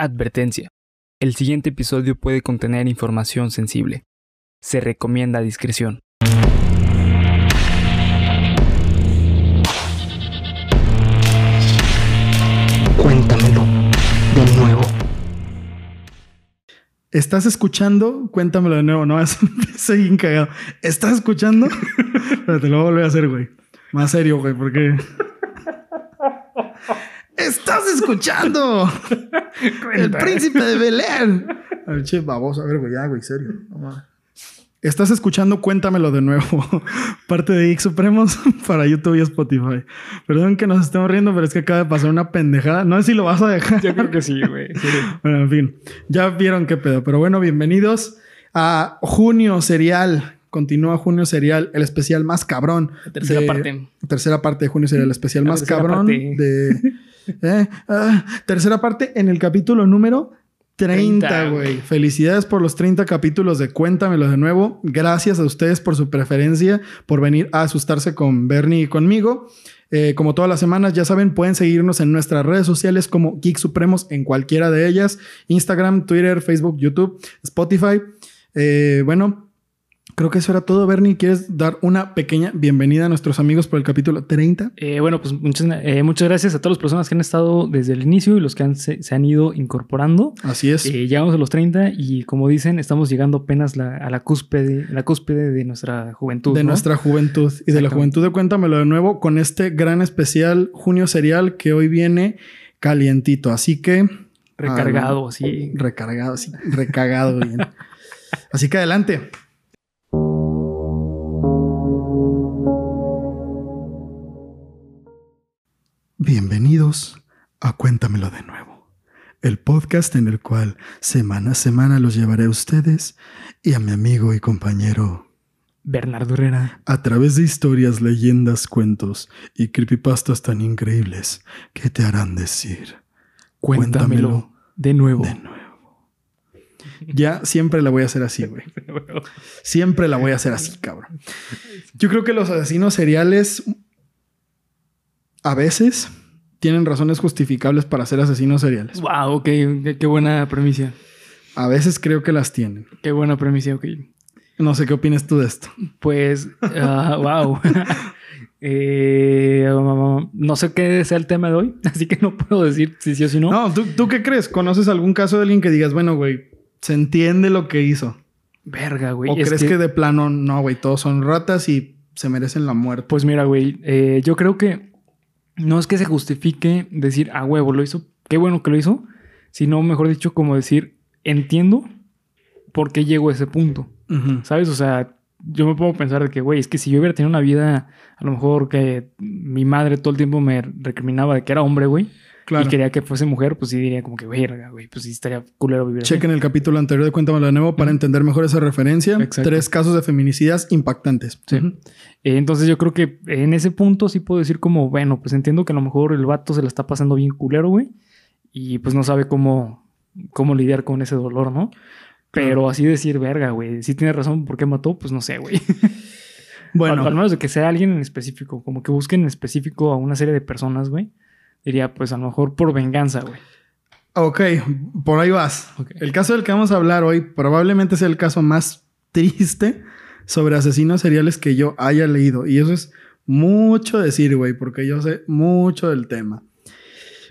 Advertencia. El siguiente episodio puede contener información sensible. Se recomienda discreción. Cuéntamelo de nuevo. ¿Estás escuchando? Cuéntamelo de nuevo, no Soy bien cagado. ¿Estás escuchando? Pero te lo voy a volver a hacer, güey. Más serio, güey, porque. ¡Estás escuchando! ¡El príncipe de Belén! A ver, che, baboso. A ver, güey, ya, güey, serio. Estás escuchando Cuéntamelo de nuevo. Parte de X Supremos para YouTube y Spotify. Perdón que nos estemos riendo, pero es que acaba de pasar una pendejada. No sé si lo vas a dejar. Yo creo que sí, güey. Bueno, en fin. Ya vieron qué pedo. Pero bueno, bienvenidos a Junio Serial. Continúa Junio Serial, el especial más cabrón. La tercera parte. Tercera parte de Junio Serial, el especial más cabrón de... Eh, ah, tercera parte en el capítulo número 30, güey. Felicidades por los 30 capítulos de Cuéntamelo de nuevo. Gracias a ustedes por su preferencia, por venir a asustarse con Bernie y conmigo. Eh, como todas las semanas, ya saben, pueden seguirnos en nuestras redes sociales como Geek Supremos en cualquiera de ellas. Instagram, Twitter, Facebook, YouTube, Spotify. Eh, bueno, Creo que eso era todo, Bernie. ¿Quieres dar una pequeña bienvenida a nuestros amigos por el capítulo 30? Eh, bueno, pues muchas, eh, muchas gracias a todas las personas que han estado desde el inicio y los que se, han ido incorporando. Así es. Eh, llegamos a los 30 y como dicen, estamos llegando apenas a la cúspide, la cúspide de nuestra juventud. De nuestra juventud y de la juventud de Cuéntamelo de nuevo con este gran especial Junio Serial que hoy viene calientito. Así que... Recargado, sí. Recargado, sí. Recagado bien. Así que adelante. Bienvenidos a Cuéntamelo de nuevo, el podcast en el cual semana a semana los llevaré a ustedes y a mi amigo y compañero Bernardo Herrera a través de historias, leyendas, cuentos y creepypastas tan increíbles que te harán decir Cuéntamelo, de nuevo. De nuevo. Ya siempre la voy a hacer así, güey. Siempre la voy a hacer así, cabrón. Yo creo que los asesinos seriales a veces tienen razones justificables para ser asesinos seriales. Wow, ok, qué, buena premisa. A veces creo que las tienen. Qué buena premisa, ok. No sé qué opinas tú de esto. Pues, wow. Eh, no sé qué sea el tema de hoy, así que no puedo decir si sí o si no. No, ¿tú, ¿tú qué crees? ¿Conoces algún caso de alguien que digas, bueno, güey, se entiende lo que hizo? Verga, güey. ¿O crees que... de plano, no, güey, todos son ratas y se merecen la muerte? Pues mira, güey, eh, yo creo que no es que se justifique decir, a huevo, lo hizo, qué bueno que lo hizo, sino mejor dicho, como decir, entiendo por qué llegó a ese punto. ¿Sabes? O sea, yo me puedo pensar de que, güey, es que si yo hubiera tenido una vida, a lo mejor que mi madre todo el tiempo me recriminaba de que era hombre, güey. Y quería que fuese mujer, pues sí diría como que, verga, güey, pues sí estaría culero vivir Chequen el capítulo anterior de Cuéntamelo de nuevo para entender mejor esa referencia. Tres casos de feminicidas impactantes. Sí. Eh, entonces yo creo que en ese punto sí puedo decir como, bueno, pues entiendo que a lo mejor el vato se la está pasando bien culero, güey. Y pues no sabe cómo, cómo lidiar con ese dolor, ¿no? Pero así decir, verga, güey, si tiene razón, ¿por qué mató? Pues no sé, güey. Bueno. al, menos de que sea alguien en específico, como que busquen en específico a una serie de personas, güey diría, pues a lo mejor por venganza, güey. Ok, por ahí vas. El caso del que vamos a hablar hoy probablemente sea el caso más triste sobre asesinos seriales que yo haya leído. Y eso es mucho decir, güey, porque yo sé mucho del tema.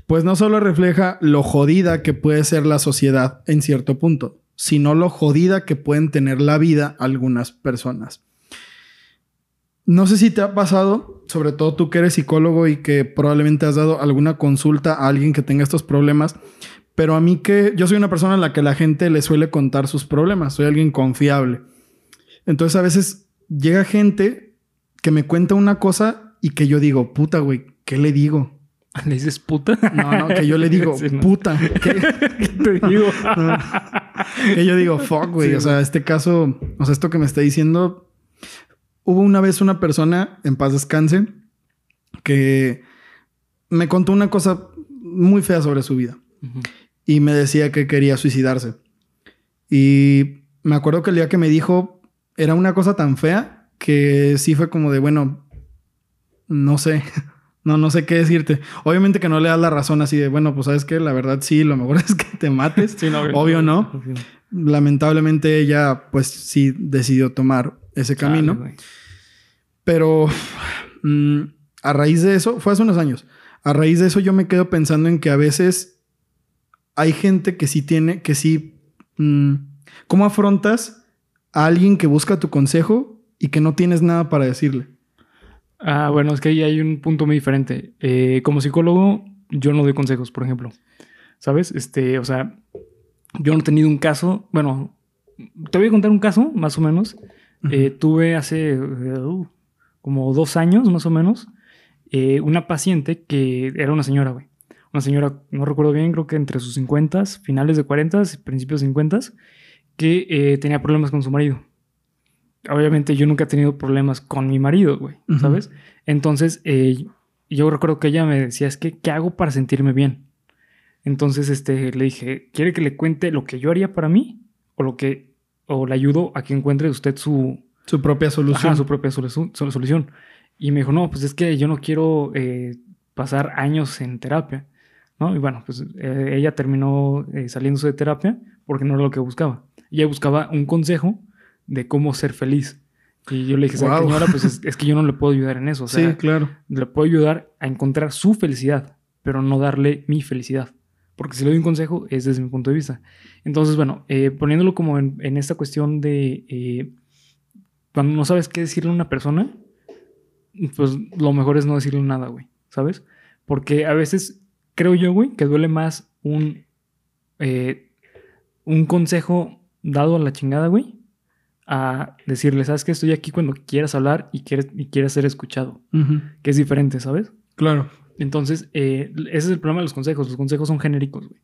Pues no solo refleja lo jodida que puede ser la sociedad en cierto punto, sino lo jodida que pueden tener la vida algunas personas. No sé si te ha pasado, sobre todo tú que eres psicólogo y que probablemente has dado alguna consulta a alguien que tenga estos problemas, pero a mí que yo soy una persona a la que la gente le suele contar sus problemas, soy alguien confiable. Entonces a veces llega gente que me cuenta una cosa y que yo digo, puta, güey, ¿qué le digo? ¿Le dices puta? No, no, que yo le digo, puta. ¿Qué, te digo? que yo digo, fuck, güey. o sea, este caso, o sea, esto que me está diciendo Hubo una vez una persona, en paz descanse, que me contó una cosa muy fea sobre su vida. Y me decía que quería suicidarse. Y me acuerdo que el día que me dijo, era una cosa tan fea que sí fue como de, bueno, no sé, No, no sé qué decirte. Obviamente que no le das la razón así de, bueno, pues sabes que la verdad sí, lo mejor es que te mates. Sí, no, Obvio no. Lamentablemente ella pues sí decidió tomar ese camino. Pero mm, a raíz de eso, fue hace unos años, a raíz de eso yo me quedo pensando en que a veces hay gente que sí tiene, que sí... mm, ¿Cómo afrontas a alguien que busca tu consejo y que no tienes nada para decirle? Ah, bueno, es que ahí hay un punto muy diferente. Eh, como psicólogo, yo no doy consejos, por ejemplo. ¿Sabes? Este, o sea, yo no he tenido un caso. Bueno, te voy a contar un caso, más o menos. Eh, tuve hace uh, como dos años, más o menos, eh, una paciente que era una señora, güey. Una señora, no recuerdo bien, creo que entre sus 50, finales de 40, principios de 50, que eh, tenía problemas con su marido. Obviamente yo nunca he tenido problemas con mi marido, güey, Ujú. ¿sabes? Entonces, eh, yo recuerdo que ella me decía, es que, ¿qué hago para sentirme bien? Entonces, este, le dije, ¿quiere que le cuente lo que yo haría para mí? O lo que, o le ayudo a que encuentre usted su, Su propia solución. Ajá, su propia solu- solución. Y me dijo, no, pues es que yo no quiero eh, pasar años en terapia, ¿no? Y bueno, pues eh, ella terminó eh, saliéndose de terapia porque no era lo que buscaba. Ella buscaba un consejo de cómo ser feliz. Y yo le dije, ¿sabe, Guau. señora? Pues es, es que yo no le puedo ayudar en eso. O sea, sí, claro. le puedo ayudar a encontrar su felicidad, pero no darle mi felicidad. Porque si le doy un consejo es desde mi punto de vista. Entonces, bueno, eh, poniéndolo como en, en esta cuestión de eh, cuando no sabes qué decirle a una persona, pues lo mejor es no decirle nada, güey, ¿sabes? Porque a veces creo yo, güey, que duele más un, eh, un consejo dado a la chingada, güey, a decirle, ¿sabes que Estoy aquí cuando quieras hablar y quieres, y quieres ser escuchado que es diferente, ¿sabes? Claro. Entonces, eh, ese es el problema de los consejos. Los consejos son genéricos, güey.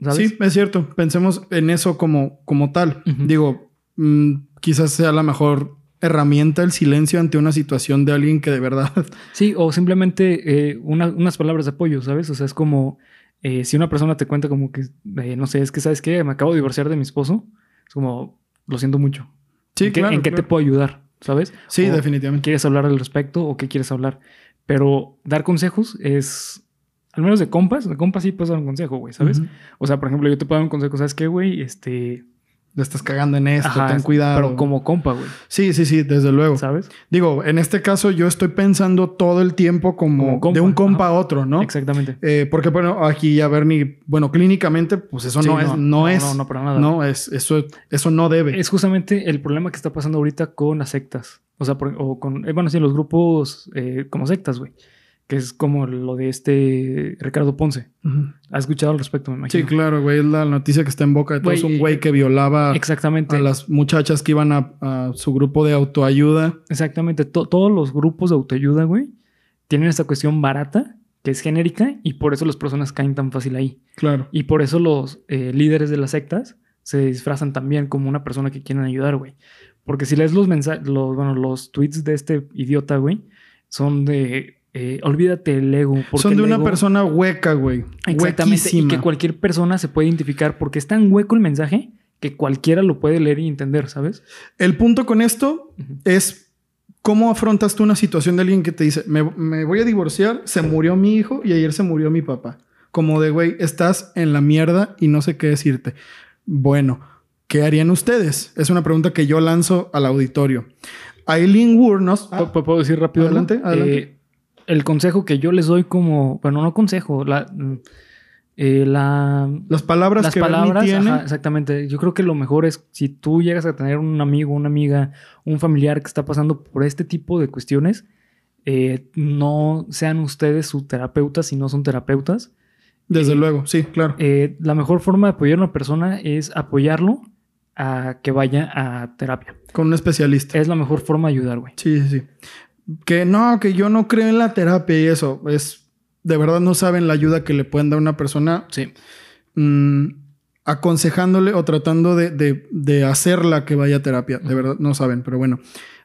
¿Sabes? Sí, es cierto. Pensemos en eso como, como tal. Digo, mm, quizás sea la mejor herramienta el silencio ante una situación de alguien que de verdad... Sí, o simplemente eh, una- unas palabras de apoyo, ¿sabes? O sea, es como eh, si una persona te cuenta como que, eh, no sé, es que, ¿sabes qué? Me acabo de divorciar de mi esposo. Es como, lo siento mucho. Sí, ¿En qué, claro. en qué te puedo ayudar? ¿Sabes? Sí, O, definitivamente. ¿Quieres hablar al respecto o qué quieres hablar? Pero dar consejos es, al menos de compas, de compas sí puedes dar un consejo, güey, ¿sabes? O sea, por ejemplo, yo te puedo dar un consejo, ¿sabes qué, güey? Este... Estás cagando en esto, ajá, ten cuidado. Pero como compa, güey, Sí, sí, sí, desde luego. ¿sabes? Digo, en este caso yo estoy pensando todo el tiempo como, de un compa ajá. a otro, ¿no? Exactamente. Eh, porque, bueno, aquí ya Bernie, bueno, clínicamente, pues eso Sí, no, es, no, no, es. No, no, para nada. No, es, eso, eso no debe. Es justamente el problema que está pasando ahorita con las sectas. O sea, por- o con, eh, bueno, sí, los grupos eh, como sectas, güey. Que es como lo de este Ricardo Ponce. Ujú. ¿Has escuchado al respecto, me Sí, imagino? claro, güey, es la noticia que está en boca de todos. Güey, un güey que violaba Exactamente. a las muchachas que iban a, a su grupo de autoayuda. Exactamente. To- todos los grupos de autoayuda, güey, tienen esta cuestión barata, que es genérica, y por eso las personas caen tan fácil ahí. Claro. Y por eso los eh, líderes de las sectas se disfrazan también como una persona que quieren ayudar, güey. Porque si lees los mensajes, los, bueno, los tweets de este idiota, güey, son de eh, olvídate el ego. porque Son de una ego- persona hueca, güey. Exactamente. Y Huequísima. que cualquier persona se puede identificar porque es tan hueco el mensaje que cualquiera lo puede leer y entender, ¿sabes? El punto con esto es cómo afrontas tú una situación de alguien que te dice, me, me voy a divorciar, se murió mi hijo y ayer se murió mi papá. Como de, güey, estás en la mierda y no sé qué decirte. Bueno, ¿qué harían ustedes? Es una pregunta que yo lanzo al auditorio. Aileen Wurnos... ¿Pu- pu- ¿Puedo decir rápido? Adelante, adelante. Eh, el consejo que yo les doy como, bueno, no consejo, la, eh, la, las palabras las que palabras, tiene... ajá, exactamente. Yo creo que lo mejor es si tú llegas a tener un amigo, una amiga, un familiar que está pasando por este tipo de cuestiones, eh, no sean ustedes su terapeuta si no son terapeutas. Desde eh, luego, sí, claro. La mejor forma de apoyar a una persona es apoyarlo a que vaya a terapia. Con un especialista. Es la mejor forma de ayudar, güey. Sí, sí, sí. Que no, que yo no creo en la terapia y eso. Es... De verdad no saben la ayuda que le pueden dar a una persona Sí. mm, aconsejándole o tratando de, de- de hacerla que vaya a terapia. De verdad, no saben, pero bueno.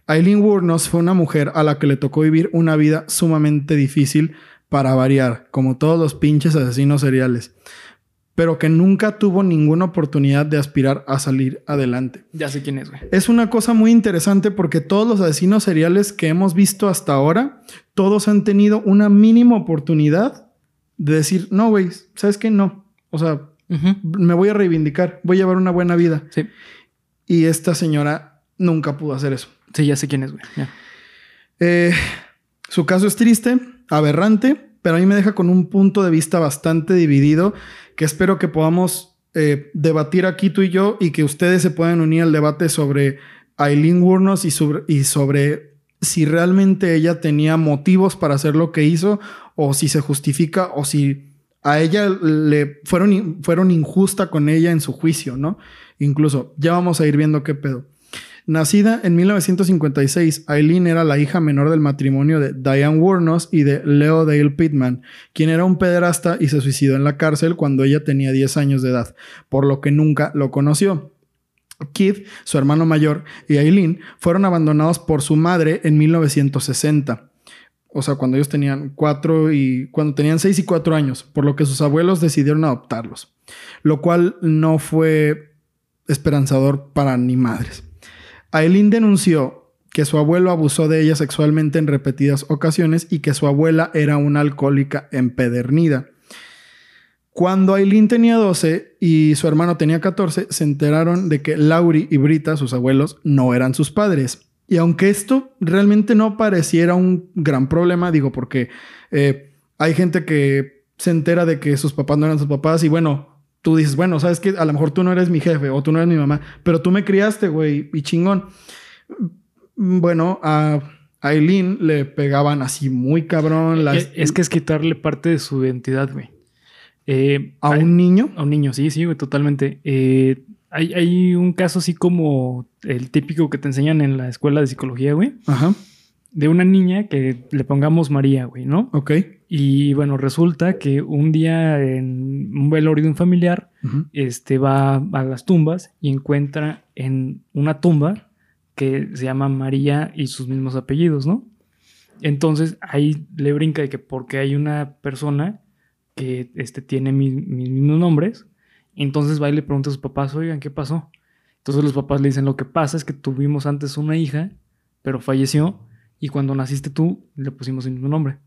Aileen Wurnos fue una mujer a la que le tocó vivir una vida sumamente difícil para variar, como todos los pinches asesinos seriales. Pero que nunca tuvo ninguna oportunidad de aspirar a salir adelante. Ya sé quién es, güey. Es una cosa muy interesante porque todos los asesinos seriales que hemos visto hasta ahora, todos han tenido una mínima oportunidad de decir, no, güey, ¿sabes qué? No. O sea, me voy a reivindicar, voy a llevar una buena vida. Sí. Y esta señora nunca pudo hacer eso. Sí, ya sé quién es, güey. Eh, su caso es triste, aberrante, pero a mí me deja con un punto de vista bastante dividido que espero que podamos eh, debatir aquí tú y yo y que ustedes se puedan unir al debate sobre Aileen Wurnos y sobre, y sobre si realmente ella tenía motivos para hacer lo que hizo o si se justifica o si a ella le fueron, fueron injusta con ella en su juicio, ¿no? Incluso ya vamos a ir viendo qué pedo. Nacida en 1956, Eileen era la hija menor del matrimonio de Diane Warnos y de Leo Dale Pittman, quien era un pederasta y se suicidó en la cárcel cuando ella tenía 10 años de edad, por lo que nunca lo conoció. Keith, su hermano mayor, y Eileen fueron abandonados por su madre en 1960. O sea, cuando ellos tenían cuatro y cuando tenían seis y cuatro años, por lo que sus abuelos decidieron adoptarlos, lo cual no fue esperanzador para ni madres. Aileen denunció que su abuelo abusó de ella sexualmente en repetidas ocasiones y que su abuela era una alcohólica empedernida. Cuando Aileen tenía 12 y su hermano tenía 14, se enteraron de que Laurie y Brita, sus abuelos, no eran sus padres. Y aunque esto realmente no pareciera un gran problema, digo, porque eh, hay gente que se entera de que sus papás no eran sus papás y bueno, tú dices, bueno, sabes que a lo mejor tú no eres mi jefe o tú no eres mi mamá, pero tú me criaste, güey, y chingón. Bueno, a Aileen le pegaban así muy cabrón. Las... Es, que es quitarle parte de su identidad, güey. Eh, ¿A un niño? A un niño, sí, sí, güey, totalmente. Eh, hay, hay, un caso así como el típico que te enseñan en la escuela de psicología, güey. Ajá de una niña que le pongamos María, güey, ¿no? Ok. Y bueno, resulta que un día en un velorio de un familiar, este va a las tumbas y encuentra en una tumba que se llama María y sus mismos apellidos, ¿no? Entonces ahí le brinca de que porque hay una persona que este, tiene mis, mismos nombres, entonces va y le pregunta a sus papás, oigan, ¿qué pasó? Entonces los papás le dicen, lo que pasa es que tuvimos antes una hija, pero falleció y cuando naciste tú, le pusimos el mismo nombre.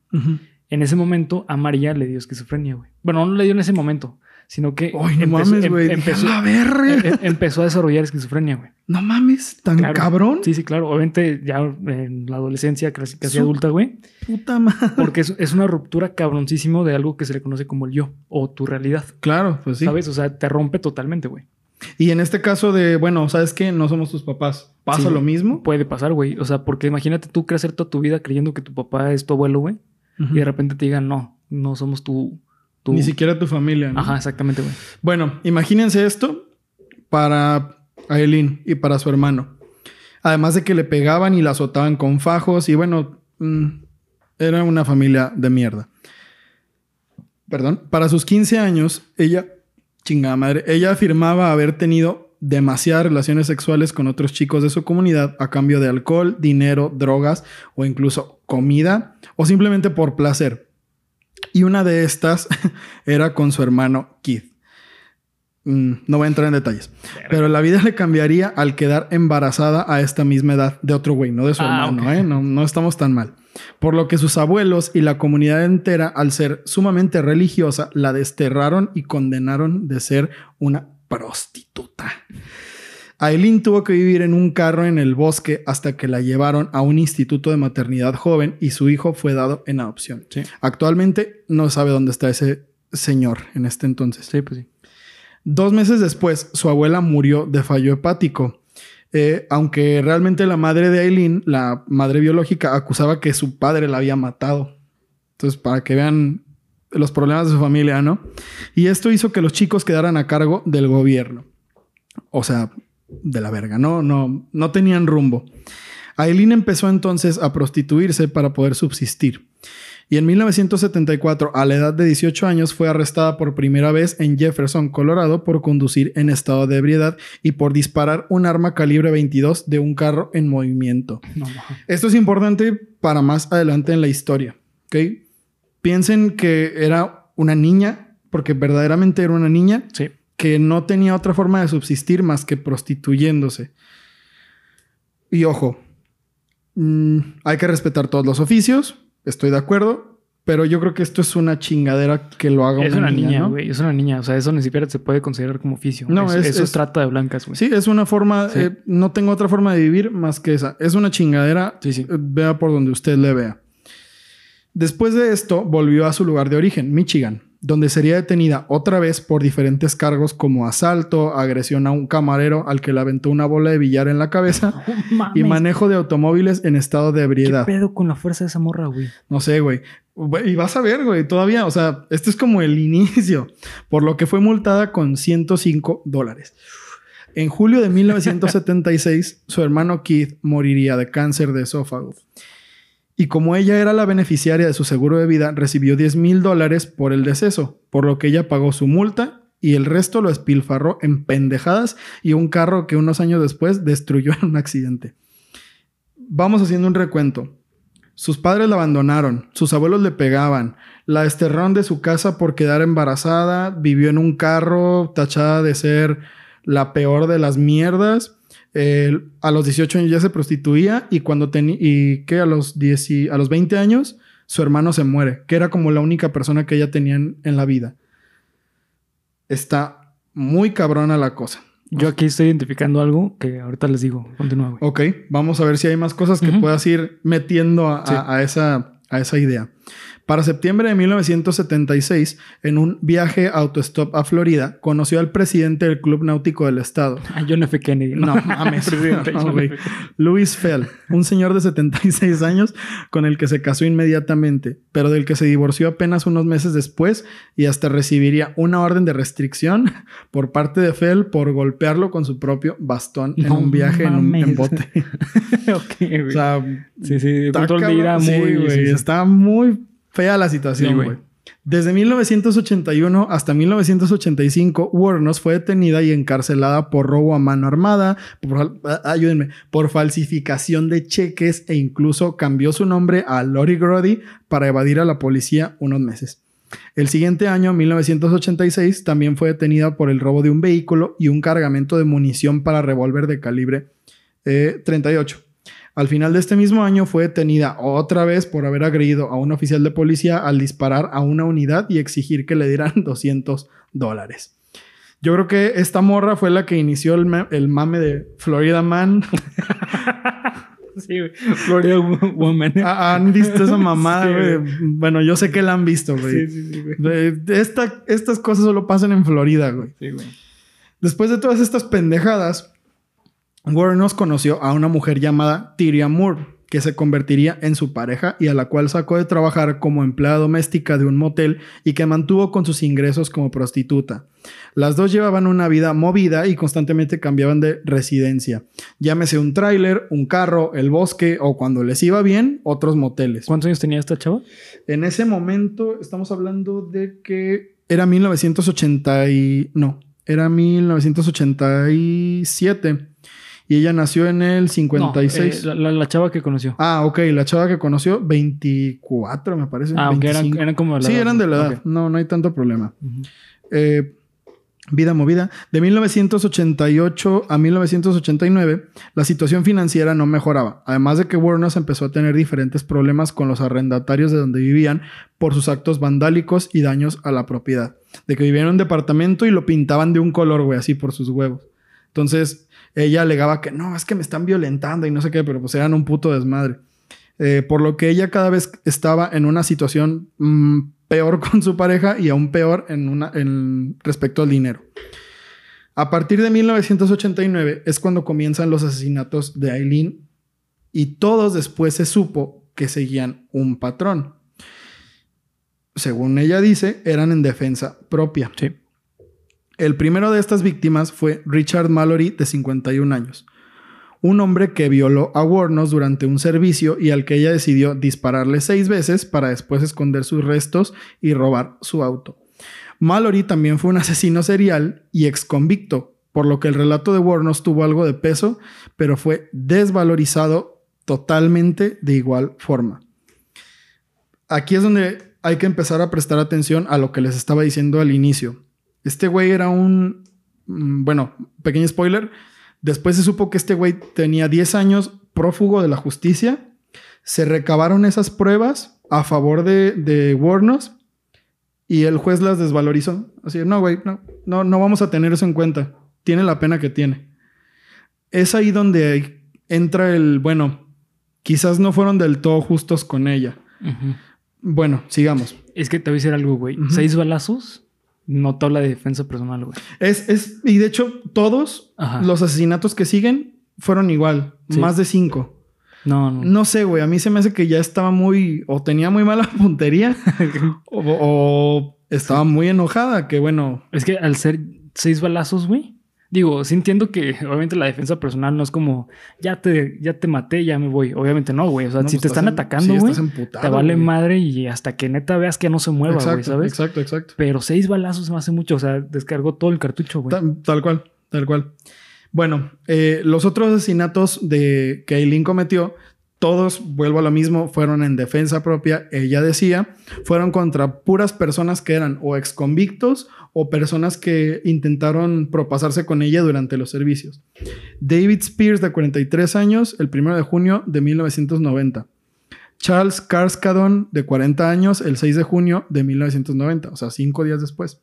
En ese momento, a María le dio esquizofrenia, güey. Bueno, no le dio en ese momento, sino que Ay, no mames, güey. empezó, a ver, em, em, empezó a desarrollar esquizofrenia, güey. No mames, tan cabrón. Sí, sí, claro. Obviamente ya en la adolescencia, casi, casi adulta, güey. Puta madre. Porque es, es, una ruptura cabroncísimo de algo que se le conoce como el yo o tu realidad. Claro, pues sí. ¿Sabes? O sea, te rompe totalmente, güey. Y en este caso de, bueno, ¿sabes qué? No somos tus papás. ¿Pasa lo mismo? Puede pasar, güey. O sea, porque imagínate tú crecer toda tu vida creyendo que tu papá es tu abuelo, güey. Y de repente te digan, no, no somos tu... Ni siquiera tu familia. ¿no? Ajá, exactamente, güey. Bueno, imagínense esto para Aileen y para su hermano. Además de que le pegaban y la azotaban con fajos y bueno, mm, era una familia de mierda. Perdón. Para sus 15 años, ella chingada madre. Ella afirmaba haber tenido demasiadas relaciones sexuales con otros chicos de su comunidad a cambio de alcohol, dinero, drogas o incluso comida o simplemente por placer. Y una de estas era con su hermano Keith. Mm, no voy a entrar en detalles. Pero la vida le cambiaría al quedar embarazada a esta misma edad de otro güey, no de su ah, hermano, ¿eh? No, no estamos tan mal. Por lo que sus abuelos y la comunidad entera, al ser sumamente religiosa, la desterraron y condenaron de ser una prostituta. Aileen tuvo que vivir en un carro en el bosque hasta que la llevaron a un instituto de maternidad joven y su hijo fue dado en adopción. Actualmente no sabe dónde está ese señor en este entonces. Sí, pues sí. Dos meses después, su abuela murió de fallo hepático. Eh, aunque realmente la madre de Aileen, la madre biológica, acusaba que su padre la había matado. Entonces, para que vean los problemas de su familia, ¿no? Y esto hizo que los chicos quedaran a cargo del gobierno. O sea, de la verga, ¿no? No, no tenían rumbo. Aileen empezó entonces a prostituirse para poder subsistir y en 1974, a la edad de 18 años, fue arrestada por primera vez en Jefferson, Colorado, por conducir en estado de ebriedad y por disparar un arma calibre 22 de un carro en movimiento. Esto es importante para más adelante en la historia, ¿ok? Piensen que era una niña porque verdaderamente era una niña Sí. Que no tenía otra forma de subsistir más que prostituyéndose. Y ojo, mm, hay que respetar todos los oficios, estoy de acuerdo, pero yo creo que esto es una chingadera que lo haga Es una niña, ¿no? güey. Es una niña. O sea, eso ni siquiera se puede considerar como oficio. No, Es- es- eso es, trata de blancas, güey. Sí, es una forma, Sí. eh, no tengo otra forma de vivir más que esa. Es una chingadera, Sí, sí. eh, vea por donde usted le vea. Después de esto, volvió a su lugar de origen, Michigan, donde sería detenida otra vez por diferentes cargos como asalto, agresión a un camarero al que le aventó una bola de billar en la cabeza y manejo de automóviles en estado de ¿Qué ebriedad. pedo con la fuerza de esa morra, güey? No sé, güey. Y vas a ver, güey, todavía, o sea, esto es como el inicio, por lo que fue multada con 105 dólares. En julio de 1976, su hermano Keith moriría de cáncer de esófago. Y como ella era la beneficiaria de su seguro de vida, recibió 10 mil dólares por el deceso, por lo que ella pagó su multa y el resto lo espilfarró en pendejadas y un carro que unos años después destruyó en un accidente. Vamos haciendo un recuento. Sus padres la abandonaron, sus abuelos le pegaban, la desterraron de su casa por quedar embarazada, vivió en un carro tachada de ser la peor de las mierdas. Eh, a los 18 años ya se prostituía y cuando tenía y que a los 10 y- a los 20 años su hermano se muere, que era como la única persona que ella tenía en, en la vida. Está muy cabrona la cosa. Yo aquí estoy identificando algo que ahorita les digo. Continúa, güey. Ok, vamos a ver si hay más cosas que Ujú. puedas ir metiendo a, a- Sí. a esa, a esa idea. Para septiembre de 1976, en un viaje autostop a Florida, conoció al presidente del Club Náutico del Estado. Ah, John F. Kennedy. No mames, no, güey. F. Louis Fell, un señor de 76 años con el que se casó inmediatamente, pero del que se divorció apenas unos meses después y hasta recibiría una orden de restricción por parte de Fell por golpearlo con su propio bastón en No un viaje en, un, en mames. bote. ok, güey. o sea, sí, sí. Control de ira cabrón. Sí, muy... güey. sí, sí. Está muy fea la situación, güey. Desde 1981 hasta 1985, Wuornos fue detenida y encarcelada por robo a mano armada, por, ah, ayúdenme, por falsificación de cheques e incluso cambió su nombre a Lori Grody para evadir a la policía unos meses. El siguiente año, 1986, también fue detenida por el robo de un vehículo y un cargamento de munición para revólver de calibre eh, 38. Al final de este mismo año fue detenida otra vez por haber agredido a un oficial de policía al disparar a una unidad y exigir que le dieran 200 dólares. Yo creo que esta morra fue la que inició el, el mame de Florida Man. Sí, güey. Florida Woman. Ah, ¿Han visto esa mamada, Sí, güey? Bueno, yo sé que la han visto, güey. Sí, sí, sí, güey. Esta- estas cosas solo pasan en Florida, güey. Sí, güey. Después de todas estas pendejadas, Warren nos conoció a una mujer llamada Tyria Moore, que se convertiría en su pareja y a la cual sacó de trabajar como empleada doméstica de un motel y que mantuvo con sus ingresos como prostituta. Las dos llevaban una vida movida y constantemente cambiaban de residencia. Llámese un tráiler, un carro, el bosque o cuando les iba bien, otros moteles. ¿Cuántos años tenía esta chava? En ese momento estamos hablando de que era 1980 y no, era 1987 y ella nació en el 56. No, eh, la, chava que conoció. Ah, ok, la chava que conoció 24 me parece. Ah, aunque eran, 25. eran como de la Sí, edad, eran de la edad. No, no hay tanto problema. Eh, vida movida. De 1988 a 1989, la situación financiera no mejoraba. Además de que Warner empezó a tener diferentes problemas con los arrendatarios de donde vivían por sus actos vandálicos y daños a la propiedad. De que vivían en un departamento y lo pintaban de un color, güey, así por sus huevos. Entonces, ella alegaba que no, es que me están violentando y no sé qué, pero pues eran un puto desmadre. Eh, por lo que ella cada vez estaba en una situación mm, peor con su pareja y aún peor en una, en, respecto al dinero. A partir de 1989 es cuando comienzan los asesinatos de Aileen y todos después se supo que seguían un patrón. Según ella dice, eran en defensa propia. Sí. El primero de estas víctimas fue Richard Mallory, de 51 años. Un hombre que violó a Warnos durante un servicio y al que ella decidió dispararle seis veces para después esconder sus restos y robar su auto. Mallory también fue un asesino serial y ex convicto, por lo que el relato de Warnos tuvo algo de peso, pero fue desvalorizado totalmente de igual forma. Aquí es donde hay que empezar a prestar atención a lo que les estaba diciendo al inicio. Este güey era un... mm, Bueno, pequeño spoiler. Después se supo que este güey tenía 10 años prófugo de la justicia. Se recabaron esas pruebas a favor de, de Warnos y el juez las desvalorizó. Así, no, güey, no, no, no vamos a tener eso en cuenta. Tiene la pena que tiene. Es ahí donde entra el, bueno, quizás no fueron del todo justos con ella. Bueno, sigamos. Es que te voy a decir algo, güey. Seis balazos no te habla de defensa personal, güey. Es, es, y de hecho, todos Ajá. los asesinatos que siguen fueron igual, Sí. más de cinco. No, no. No sé, güey, a mí se me hace que ya estaba muy, o tenía muy mala puntería, o, o estaba muy enojada, que bueno, Es que al ser seis balazos, güey. Digo, sí entiendo que obviamente la defensa personal no es como ya te, ya te maté, ya me voy. Obviamente no, güey. O sea, no, si pues te están en- atacando, güey, te vale güey. madre y hasta que neta veas que no se mueva, güey, ¿sabes? exacto, exacto. Pero seis balazos me hace mucho. O sea, descargó todo el cartucho, güey. Tal, tal cual, tal cual. Bueno, eh, los otros asesinatos de que Aileen cometió, todos, vuelvo a lo mismo, fueron en defensa propia, ella decía, fueron contra puras personas que eran o ex convictos o personas que intentaron propasarse con ella durante los servicios. David Spears, de 43 años, el 1 de junio de 1990. Charles Carskadon, de 40 años, el 6 de junio de 1990, o sea, cinco días después.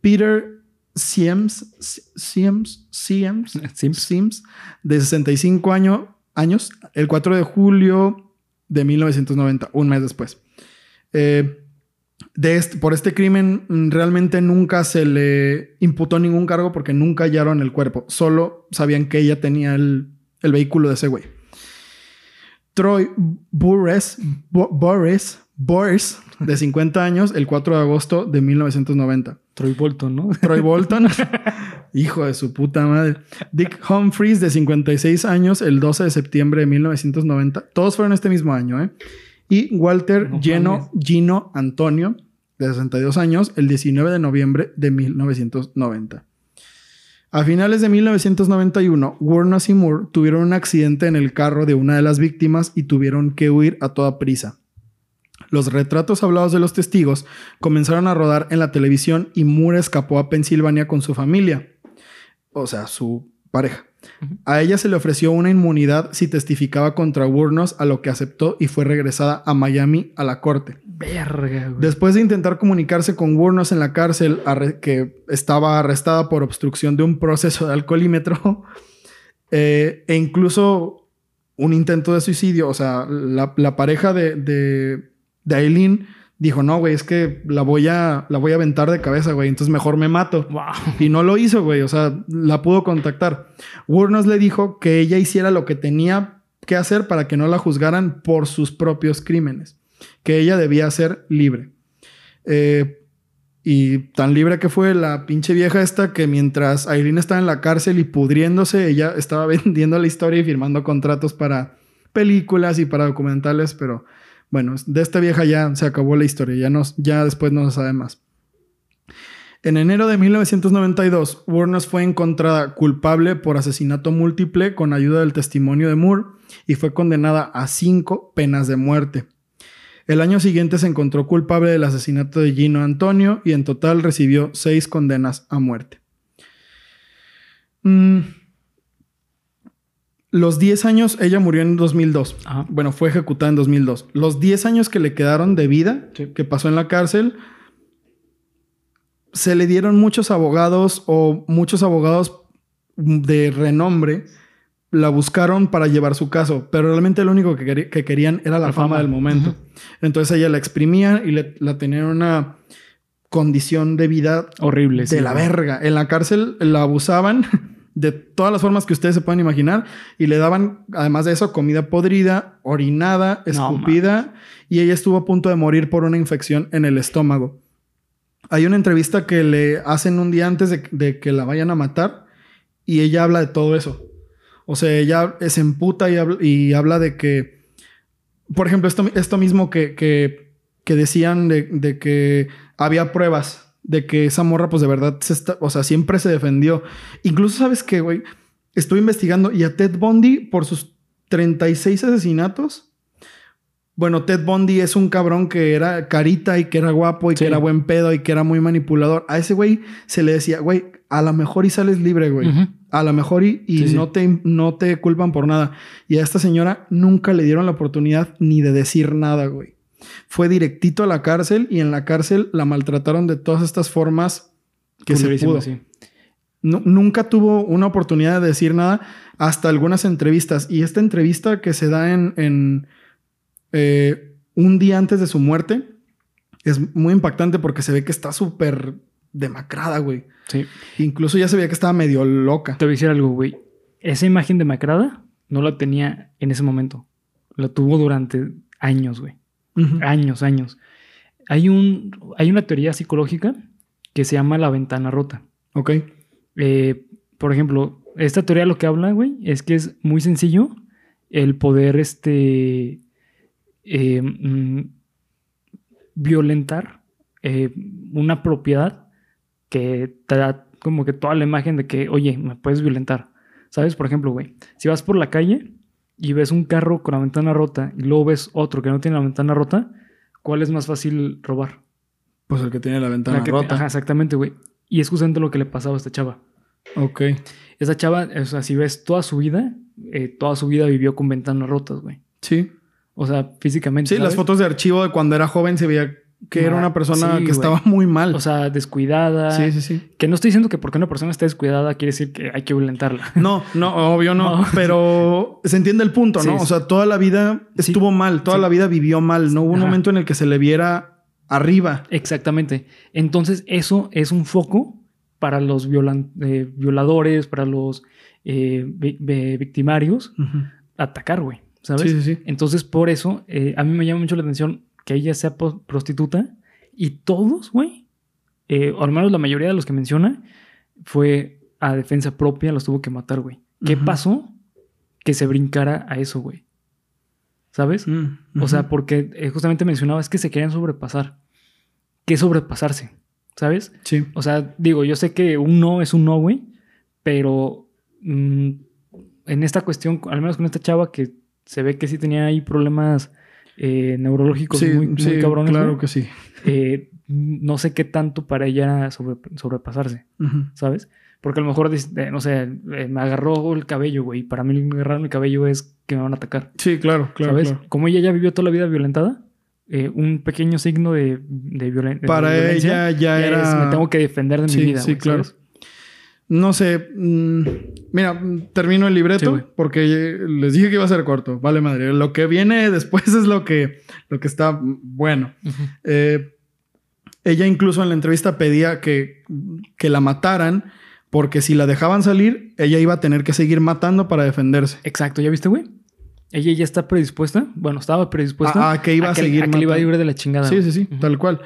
Peter Siems, Siems, Siems, Sims. Sims, de 65 año- años, el 4 de julio de 1990, un mes después. Eh, de este- por este crimen mm, realmente nunca se le imputó ningún cargo porque nunca hallaron el cuerpo, solo sabían que ella tenía el, el vehículo de ese güey. Troy Burres, Bo- Boris, Boris, de 50 años, el 4 de agosto de 1990. Troy Bolton, ¿no? Troy Bolton, hijo de su puta madre. Dick Humphries, de 56 años, el 12 de septiembre de 1990. Todos fueron este mismo año, ¿eh? Y Walter No Gino, Antonio, de 62 años, el 19 de noviembre de 1990. A finales de 1991, Warnos y Moore tuvieron un accidente en el carro de una de las víctimas y tuvieron que huir a toda prisa. Los retratos hablados de los testigos comenzaron a rodar en la televisión y Moore escapó a Pensilvania con su familia, o sea, su pareja. A ella se le ofreció una inmunidad si testificaba contra Warnos, a lo que aceptó y fue regresada a Miami a la corte. Verga, güey. Después de intentar comunicarse con Warnos en la cárcel, que estaba arrestada por obstrucción de un proceso de alcoholímetro, eh, e incluso un intento de suicidio, o sea, la, la pareja de, de, de Aileen dijo, no, güey, es que la voy a, la voy a aventar de cabeza, güey, entonces mejor me mato. Wow. Y no lo hizo, güey. O sea, la pudo contactar. Warnos le dijo que ella hiciera lo que tenía que hacer para que no la juzgaran por sus propios crímenes. Que ella debía ser libre. Eh, y tan libre que fue la pinche vieja esta que mientras Aileen estaba en la cárcel y pudriéndose, ella estaba vendiendo la historia y firmando contratos para películas y para documentales, pero bueno, de esta vieja ya se acabó la historia, ya, no, ya después no se sabe más. En enero de 1992, Warnes fue encontrada culpable por asesinato múltiple con ayuda del testimonio de Moore y fue condenada a cinco penas de muerte. El año siguiente se encontró culpable del asesinato de Gino Antonio y en total recibió seis condenas a muerte. Mm. Los 10 años, ella murió en 2002. Ajá. Bueno, fue ejecutada en 2002. Los 10 años que le quedaron de vida, Sí. que pasó en la cárcel, se le dieron muchos abogados o muchos abogados de renombre la buscaron para llevar su caso, pero realmente lo único que, querían era la, La fama, fama. del momento. Entonces ella la exprimían y le- la tenían en una condición de vida Horrible. de sí, la verga. En la cárcel la abusaban de todas las formas que ustedes se pueden imaginar y le daban, además de eso, comida podrida, orinada, No, escupida y ella estuvo a punto de morir por una infección en el estómago. Hay una entrevista que le hacen un día antes de, de que la vayan a matar y ella habla de todo eso. O sea, ella se emputa y habla, y habla de que, por ejemplo, esto, esto mismo que, que, que decían de, de que había pruebas de que esa morra, pues de verdad, se está, o sea, siempre se defendió. Incluso, ¿sabes qué, güey? Estuve investigando y a Ted Bundy, por sus 36 asesinatos, bueno, Ted Bundy es un cabrón que era carita y que era guapo y Sí. que era buen pedo y que era muy manipulador. A ese güey se le decía, güey, a lo mejor y sales libre, güey. A lo mejor y, y Sí, sí. no, Te, no te culpan por nada. Y a esta señora nunca le dieron la oportunidad ni de decir nada, güey. Fue directito a la cárcel y en la cárcel la maltrataron de todas estas formas que se pudo. sí. Nu- nunca tuvo una oportunidad de decir nada hasta algunas entrevistas. Y esta entrevista que se da en, en, eh, un día antes de su muerte es muy impactante porque se ve que está súper demacrada, güey. Sí. Incluso ya se veía que estaba medio loca. Te voy a decir algo, güey. Esa imagen demacrada no la tenía en ese momento. La tuvo durante años, güey. Años, años. Hay, un, hay una teoría psicológica que se llama la ventana rota. Ok. Eh, por ejemplo, esta teoría lo que habla, güey, es que es muy sencillo el poder, este, eh, mm, violentar eh, una propiedad que te da como que toda la imagen de que, oye, me puedes violentar. ¿Sabes? Por ejemplo, güey, si vas por la calle y ves un carro con la ventana rota y luego ves otro que no tiene la ventana rota, ¿cuál es más fácil robar? Pues el que tiene la ventana La que te- rota. Ajá, exactamente, güey. Y es justamente lo que le pasaba a esta chava. Ok. Esa chava, o sea, si ves toda su vida, eh, toda su vida vivió con ventanas rotas, güey. Sí. O sea, físicamente. Sí, las fotos de archivo de cuando era joven se veía que era una persona sí, que estaba muy mal. O sea, descuidada. sí, sí, sí. Que no estoy diciendo que porque una persona esté descuidada quiere decir que hay que violentarla. No, no, obvio no, No. pero se entiende el punto, ¿no? Sí, o sea, toda la vida estuvo mal, toda la vida vivió mal, no hubo un momento en el que se le viera arriba. Exactamente. Entonces, eso es un foco para los violan- eh, violadores, para los eh, vi- vi- victimarios, atacar, güey. ¿Sabes? Sí, sí, sí. Entonces, por eso, eh, a mí me llama mucho la atención que ella sea prostituta y todos, güey, eh, o al menos la mayoría de los que menciona, fue a defensa propia, los tuvo que matar, güey. ¿Qué pasó? Que se brincara a eso, güey. ¿Sabes? Mm, O sea, porque eh, justamente mencionaba es que se querían sobrepasar. ¿Qué sobrepasarse? ¿Sabes? sí. O sea, digo, yo sé que un no es un no, güey, pero mm, en esta cuestión, al menos con esta chava que se ve que sí tenía ahí problemas eh, neurológicos Sí, muy, muy sí, cabrones, claro que sí. eh, no sé qué tanto para ella era sobre- sobrepasarse. ¿sabes? Porque a lo mejor, eh, no sé, eh, me agarró el cabello, güey, para mí agarrar el cabello es que me van a atacar, Sí, claro, claro, ¿sabes? claro. Como ella ya vivió toda la vida violentada, eh, un pequeño signo de, de, violen- de Para violencia ella ya ya era es, me tengo que defender de Sí, mi vida, sí, güey, claro. ¿sabes? No sé. mm, mira, termino el libreto porque les dije que iba a ser corto. Vale, madre. Lo que viene después es lo que, lo que está bueno. Eh, ella incluso en la entrevista pedía que, que la mataran porque si la dejaban salir, ella iba a tener que seguir matando para defenderse. Exacto, ¿ya viste, güey? Ella ya está predispuesta. Bueno, estaba predispuesta. A- a que iba a seguir que le iba a ir de la chingada. Sí, sí, sí, tal cual.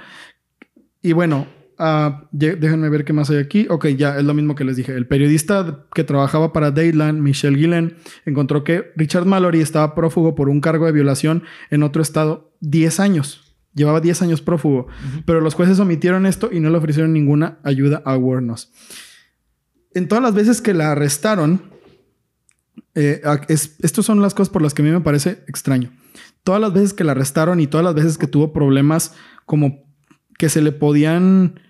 Y bueno, ah, déjenme ver qué más hay aquí. Ok, ya es lo mismo que les dije. El periodista que trabajaba para Dateline, Michelle Gillen, encontró que Richard Mallory estaba prófugo por un cargo de violación en otro estado 10 años. Llevaba 10 años prófugo. Pero los jueces omitieron esto y no le ofrecieron ninguna ayuda a Warnos. En todas las veces que la arrestaron, eh, es- estas son las cosas por las que a mí me parece extraño. Todas las veces que la arrestaron y todas las veces que tuvo problemas como que se le podían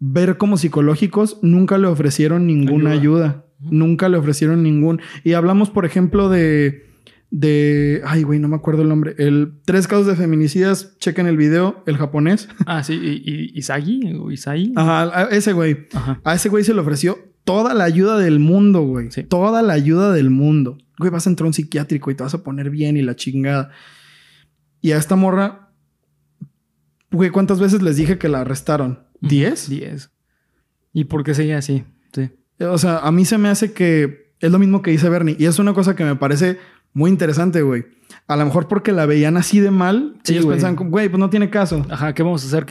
ver como psicológicos, nunca le ofrecieron ninguna ayuda. Ayuda. Nunca le ofrecieron ningún. Y hablamos, por ejemplo, de. de. Ay, güey, no me acuerdo el nombre. El tres casos de feminicidas. Chequen el video, el japonés. Ah, sí, y, y Isagi o Isai. Ajá, a ese güey. Ajá. A ese güey se le ofreció toda la ayuda del mundo, güey. Sí. Toda la ayuda del mundo. Güey, vas a entrar a un psiquiátrico y te vas a poner bien y la chingada. Y a esta morra, güey, ¿cuántas veces les dije que la arrestaron? ¿Diez? Diez. ¿Y por qué seguía así? Sí. O sea, a mí se me hace que es lo mismo que dice Bernie. Y es una cosa que me parece muy interesante, güey. A lo mejor porque la veían así de mal, Sí, ellos güey. pensaban, güey, pues no tiene caso. Ajá, ¿qué vamos a hacer?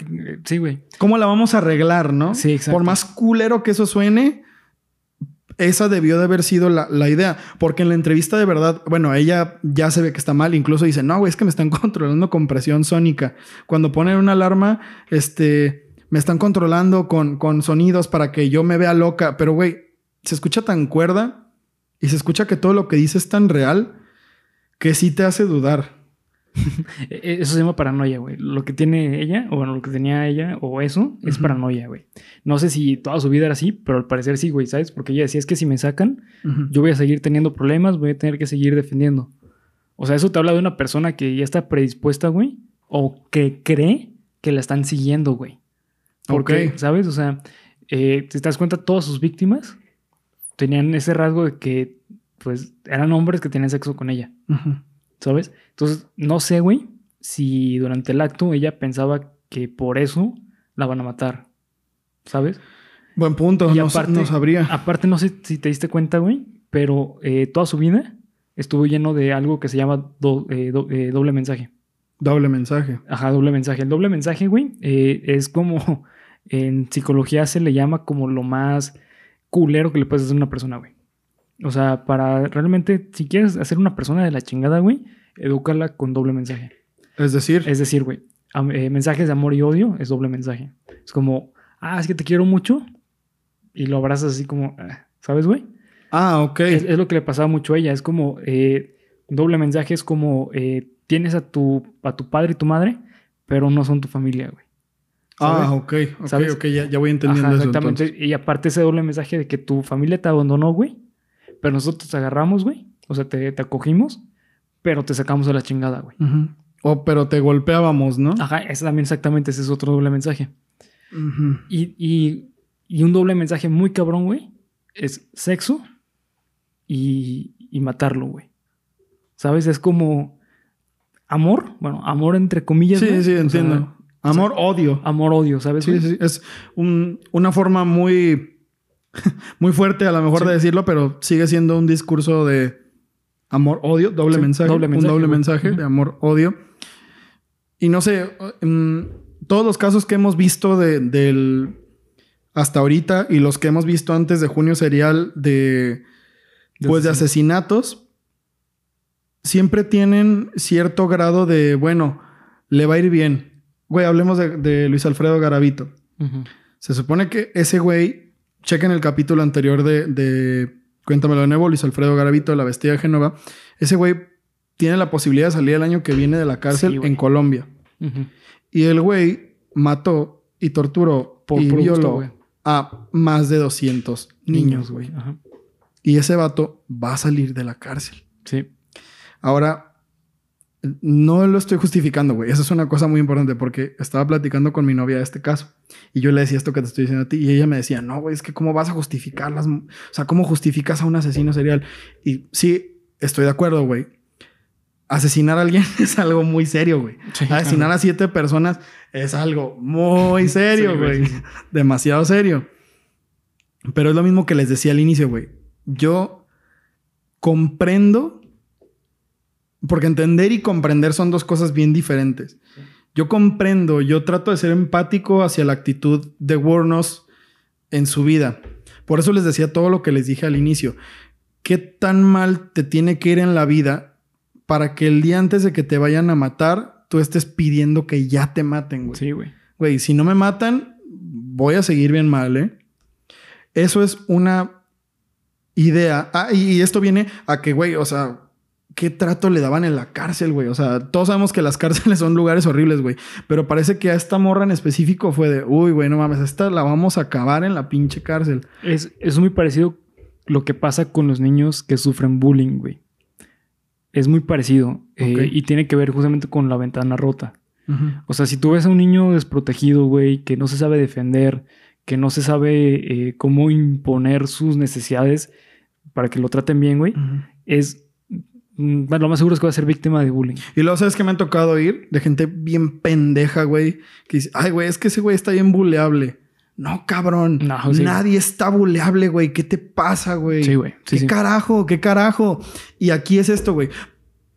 Sí, güey. ¿Cómo la vamos a arreglar, no? Sí, exacto. Por más culero que eso suene, esa debió de haber sido la, la idea. Porque en la entrevista de verdad, bueno, ella ya se ve que está mal. Incluso dice, no, güey, es que me están controlando con presión sónica. Cuando ponen una alarma, este, me están controlando con, con sonidos para que yo me vea loca. Pero, güey, se escucha tan cuerda y se escucha que todo lo que dice es tan real que sí te hace dudar. E- Eso se llama paranoia, güey. Lo que tiene ella, o bueno, lo que tenía ella, o eso, es paranoia, güey. No sé si toda su vida era así, pero al parecer sí, güey, ¿sabes? Porque ella decía, es que si me sacan, yo voy a seguir teniendo problemas, voy a tener que seguir defendiendo. O sea, eso te habla de una persona que ya está predispuesta, güey, o que cree que la están siguiendo, güey. Porque, Ok. ¿sabes? O sea, eh, si te das cuenta, todas sus víctimas tenían ese rasgo de que, pues, eran hombres que tenían sexo con ella. ¿Sabes? Entonces, no sé, güey, si durante el acto ella pensaba que por eso la van a matar, ¿sabes? Buen punto. Y aparte- no sabría. Aparte, no sé si te diste cuenta, güey, pero eh, toda su vida estuvo lleno de algo que se llama do- eh, do- eh, doble mensaje. Doble mensaje. Ajá, doble mensaje. El doble mensaje, güey, es como en psicología se le llama como lo más culero que le puedes hacer a una persona, güey. O sea, para realmente, si quieres hacer una persona de la chingada, güey, edúcala con doble mensaje. Es decir, Es decir, güey, eh, mensajes de amor y odio es doble mensaje. Es como, ah, es que te quiero mucho y lo abrazas así como, ah, ¿sabes, güey? ah, ok. Es, es lo que le pasaba mucho a ella. Es como, eh, doble mensaje es como, eh, tienes a tu, a tu padre y tu madre, pero no son tu familia, güey. ah, ok. Ok, ¿Sabes? ok, ya, ya voy entendiendo Ajá, eso. exactamente. Y aparte ese doble mensaje de que tu familia te abandonó, güey, pero nosotros te agarramos, güey. O sea, te, te acogimos, pero te sacamos a la chingada, güey. Oh, pero te golpeábamos, ¿no? Ajá, ese también exactamente, ese es otro doble mensaje. Y, y, y un doble mensaje muy cabrón, güey, es sexo y, y matarlo, güey. ¿Sabes? Es como amor, bueno, amor entre comillas. Sí, güey. sí, O sea, entiendo. Amor, odio. Amor-odio, ¿sabes? Sí, güey? sí, es un- una forma muy, muy fuerte a lo mejor Sí. de decirlo, pero sigue siendo un discurso de amor-odio, doble Sí, mensaje, doble mensaje, un doble mensaje de amor-odio. Y no sé, mm, todos los casos que hemos visto de, del hasta ahorita y los que hemos visto antes de junio serial de, De pues de asesinatos, siempre tienen cierto grado de, bueno, le va a ir bien. Güey, hablemos de, de Luis Alfredo Garavito. Se supone que ese güey, chequen el capítulo anterior de, de Cuéntamelo de nuevo, Luis Alfredo Garavito, La Bestia de Génova. Ese güey tiene la posibilidad de salir el año que viene de la cárcel Sí, en Colombia. Y el güey mató y torturó Por y violó a más de 200 niños, güey. Y ese vato va a salir de la cárcel. Sí. Ahora, no lo estoy justificando, güey. Esa es una cosa muy importante porque estaba platicando con mi novia de este caso. Y yo le decía esto que te estoy diciendo a ti. Y ella me decía, no, güey, es que cómo vas a justificarlas. O sea, ¿cómo justificas a un asesino serial? Y sí, estoy de acuerdo, güey. Asesinar a alguien es algo muy serio, güey. Sí, Asesinar claro. a siete personas es algo muy serio, Sí, güey, sí. Demasiado serio. Pero es lo mismo que les decía al inicio, güey. Yo comprendo, porque entender y comprender son dos cosas bien diferentes. Yo comprendo, yo trato de ser empático hacia la actitud de Warnos en su vida. Por eso les decía todo lo que les dije al inicio. ¿Qué tan mal te tiene que ir en la vida para que el día antes de que te vayan a matar, tú estés pidiendo que ya te maten, güey? Sí, güey. Güey, si no me matan, voy a seguir bien mal, ¿eh? Eso es una idea. Ah, y, y esto viene a que, güey, o sea, ¿qué trato le daban en la cárcel, güey? O sea, todos sabemos que las cárceles son lugares horribles, güey. Pero parece que a esta morra en específico fue de, uy, güey, no mames, esta la vamos a acabar en la pinche cárcel. Es, es muy parecido lo que pasa con los niños que sufren bullying, güey. Es muy parecido. eh, y tiene que ver justamente con la ventana rota. O sea, si tú ves a un niño desprotegido, güey, que no se sabe defender, que no se sabe eh, cómo imponer sus necesidades para que lo traten bien, güey, es... mm, Bueno, lo más seguro es que va a ser víctima de bullying. Y luego, ¿sabes qué me ha tocado oír? De gente bien pendeja, güey. Que dice, ay, güey, es que ese güey está bien buleable. No, cabrón. No, sí. Nadie está buleable, güey. ¿Qué te pasa, güey? Sí, güey. Sí, ¿Qué sí. carajo? ¿Qué carajo? Y aquí es esto, güey.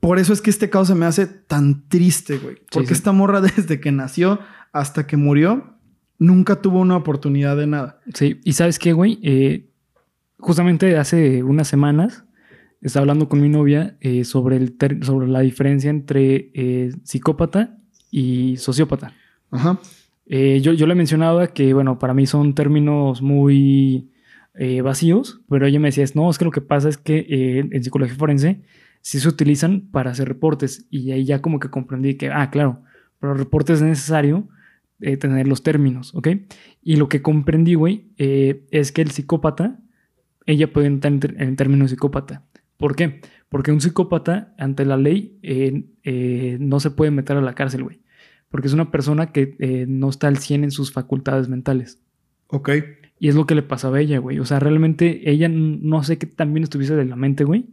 Por eso es que este caso se me hace tan triste, güey. Porque sí. esta morra desde que nació hasta que murió, nunca tuvo una oportunidad de nada. Sí, y ¿sabes qué, güey? Eh, justamente hace unas semanas estaba hablando con mi novia eh, sobre, el ter- sobre la diferencia entre eh, psicópata y sociópata. Ajá. Eh, yo, yo le mencionaba que, bueno, para mí son términos muy vacíos, pero ella me decía, no, es que lo que pasa es que en psicología forense sí se utilizan para hacer reportes. Y ahí ya como que comprendí que, ah, claro, para reportes es necesario tener los términos, ¿ok? Y lo que comprendí, güey, es que el psicópata, ella puede entrar en, en términos psicópata. ¿Por qué? Porque un psicópata, ante la ley, eh, no se puede meter a la cárcel, güey. Porque es una persona que no está al 100 en sus facultades mentales. Ok. Y es lo que le pasaba a ella, güey. O sea, realmente ella no sé qué también estuviese de la mente, güey.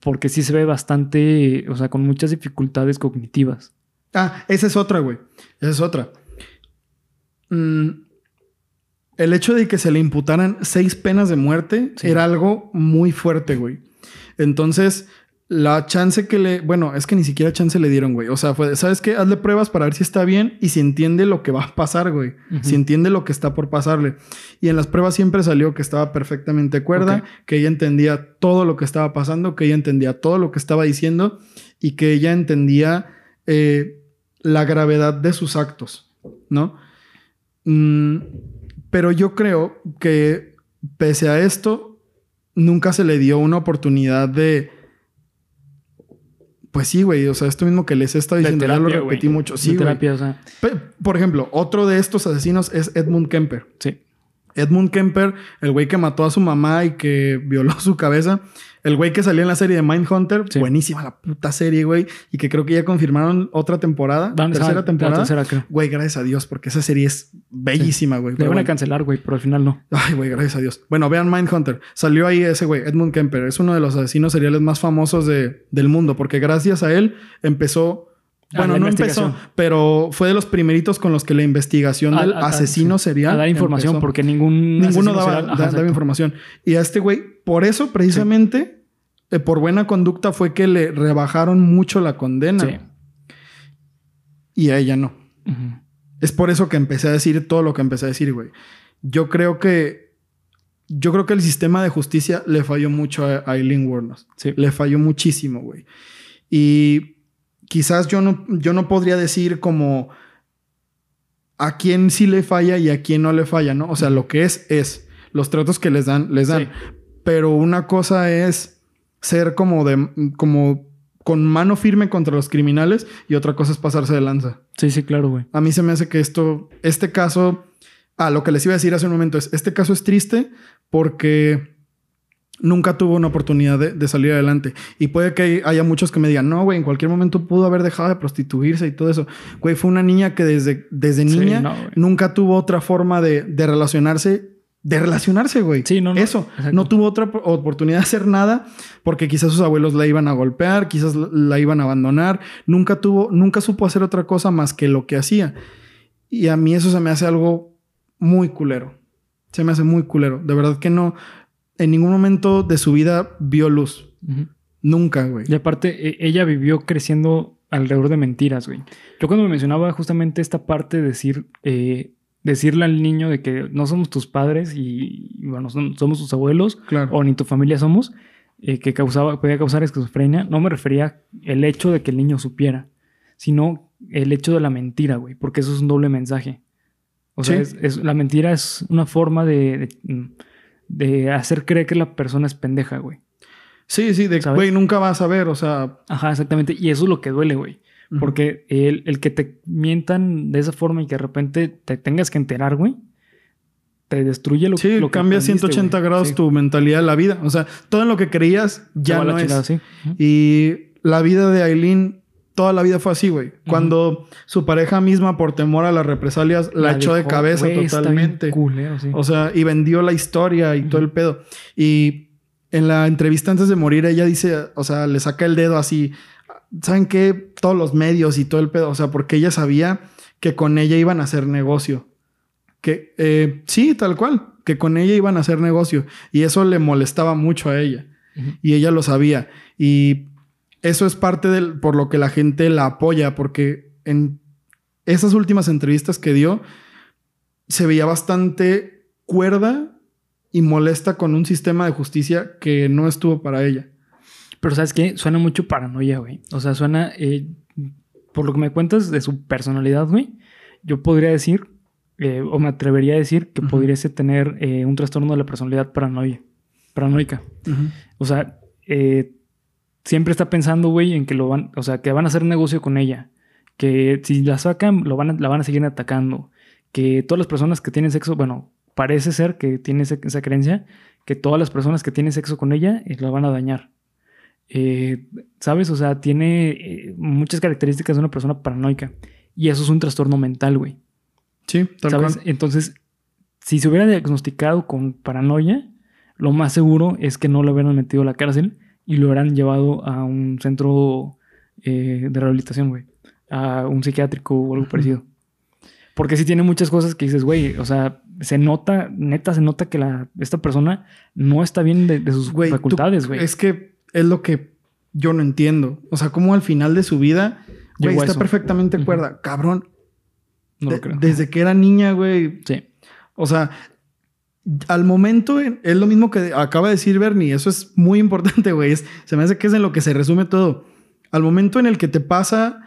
porque sí se ve bastante, o sea, con muchas dificultades cognitivas. Ah, esa es otra, güey. Esa es otra. Mm, el hecho de que se le imputaran seis penas de muerte era algo muy fuerte, güey. Entonces, la chance que le. Bueno, es que ni siquiera chance le dieron, güey. O sea, fue, ¿sabes qué? Hazle pruebas para ver si está bien y si entiende lo que va a pasar, güey. Si entiende lo que está por pasarle. Y en las pruebas siempre salió que estaba perfectamente cuerda, que ella entendía todo lo que estaba pasando, que ella entendía todo lo que estaba diciendo y que ella entendía. Eh, la gravedad de sus actos, ¿no? Mm, pero yo creo que pese a esto, nunca se le dio una oportunidad de... Pues sí, güey, o sea, esto mismo que les he estado diciendo, ya lo repetí mucho. Sí, terapia, o sea. Por ejemplo, otro de estos asesinos es Edmund Kemper. Sí. Edmund Kemper, el güey que mató a su mamá y que violó su cabeza, el güey que salió en la serie de Mindhunter, buenísima la puta serie, güey. Y que creo que ya confirmaron otra temporada. tercera temporada. tercera, creo. Güey, gracias a Dios, porque esa serie es bellísima, güey. Le van a cancelar, güey, pero al final no. Ay, güey, gracias a Dios. Bueno, vean Mindhunter. Salió ahí ese güey, Edmund Kemper. Es uno de los asesinos seriales más famosos de, del mundo, porque gracias a él empezó bueno, no empezó, pero fue de los primeritos con los que la investigación del asesino serial. A dar información, porque ningún ninguno daba, información. Y a este güey, por eso precisamente, eh, por buena conducta, fue que le rebajaron mucho la condena. Sí. Y a ella no. Es por eso que empecé a decir todo lo que empecé a decir, güey. Yo creo que. Yo creo que el sistema de justicia le falló mucho a Eileen Warnos. Sí. Le falló muchísimo, güey. Y quizás yo no, yo no podría decir como a quién sí le falla y a quién no le falla, ¿no? O sea, lo que es, es. Los tratos que les dan, les dan. Pero una cosa es ser como de, como con mano firme contra los criminales y otra cosa es pasarse de lanza. Sí, sí, claro, güey. A mí se me hace que esto, este caso, ah, lo que les iba a decir hace un momento es, este caso es triste porque nunca tuvo una oportunidad de, salir adelante. Y puede que haya muchos que me digan, no, güey, en cualquier momento pudo haber dejado de prostituirse y todo eso. Güey, fue una niña que desde, desde niña nunca tuvo otra forma de, relacionarse. De relacionarse, güey. Sí, no, no. Eso. No tuvo otra oportunidad de hacer nada porque quizás sus abuelos la iban a golpear, quizás la iban a abandonar. Nunca tuvo, nunca supo hacer otra cosa más que lo que hacía. Y a mí eso se me hace algo muy culero. Se me hace muy culero. De verdad que no, en ningún momento de su vida vio luz. Nunca, güey. Y aparte, e, ella vivió creciendo alrededor de mentiras, güey. Yo cuando me mencionaba justamente esta parte de decir, eh, decirle al niño de que no somos tus padres y, bueno, somos tus abuelos, o ni tu familia somos, eh, que causaba, podía causar esquizofrenia, no me refería el hecho de que el niño supiera, sino el hecho de la mentira, güey, porque eso es un doble mensaje. O sea, es, la mentira es una forma de de hacer creer que la persona es pendeja, güey. Sí, sí, de güey, nunca vas a ver, o sea. Ajá, exactamente. Y eso es lo que duele, güey. Porque el, el, que te mientan de esa forma y que de repente te tengas que enterar, güey, te destruye lo, sí, lo que cambia 180 grados tu mentalidad de la vida. O sea, todo en lo que creías ya no es. Y la vida de Aileen toda la vida fue así, güey. Cuando su pareja misma, por temor a las represalias, la, echó de cabeza totalmente. O sea, y vendió la historia y todo el pedo. Y en la entrevista antes de morir, ella dice, o sea, le saca el dedo así. ¿Saben qué? Todos los medios y todo el pedo. O sea, porque ella sabía que con ella iban a hacer negocio. Que eh, sí, tal cual. Que con ella iban a hacer negocio. Y eso le molestaba mucho a ella. Y ella lo sabía. Y eso es parte del por lo que la gente la apoya, porque en esas últimas entrevistas que dio, se veía bastante cuerda y molesta con un sistema de justicia que no estuvo para ella. Pero ¿sabes qué? Suena mucho paranoia, güey. O sea, suena, eh, por lo que me cuentas de su personalidad, güey, yo podría decir, eh, o me atrevería a decir que podría tener eh, un trastorno de la personalidad paranoia, paranoica. O sea, siempre está pensando, güey, en que lo van, o sea, que van a hacer negocio con ella. Que si la sacan, lo van a- la van a seguir atacando. Que todas las personas que tienen sexo, bueno, parece ser que tiene esa creencia, que todas las personas que tienen sexo con ella eh, la van a dañar. Eh, ¿Sabes? O sea, tiene eh, muchas características de una persona paranoica. Y eso es un trastorno mental, güey. Sí, tal ¿Sabes? cual. Entonces, si se hubiera diagnosticado con paranoia, lo más seguro es que no lo hubieran metido a la cárcel y lo hubieran llevado a un centro eh, de rehabilitación, güey. A un psiquiátrico o algo parecido. Porque sí tiene muchas cosas que dices, güey, o sea, se nota, neta, se nota que la, esta persona no está bien de, de sus facultades, güey. Es que es lo que yo no entiendo. O sea, como al final de su vida, güey, está eso. perfectamente cuerda. Cabrón. No de- lo creo. desde que era niña, güey. Sí. O sea, al momento en- es lo mismo que acaba de decir Bernie. Eso es muy importante, güey. Se me hace que es en lo que se resume todo. Al momento en el que te pasa,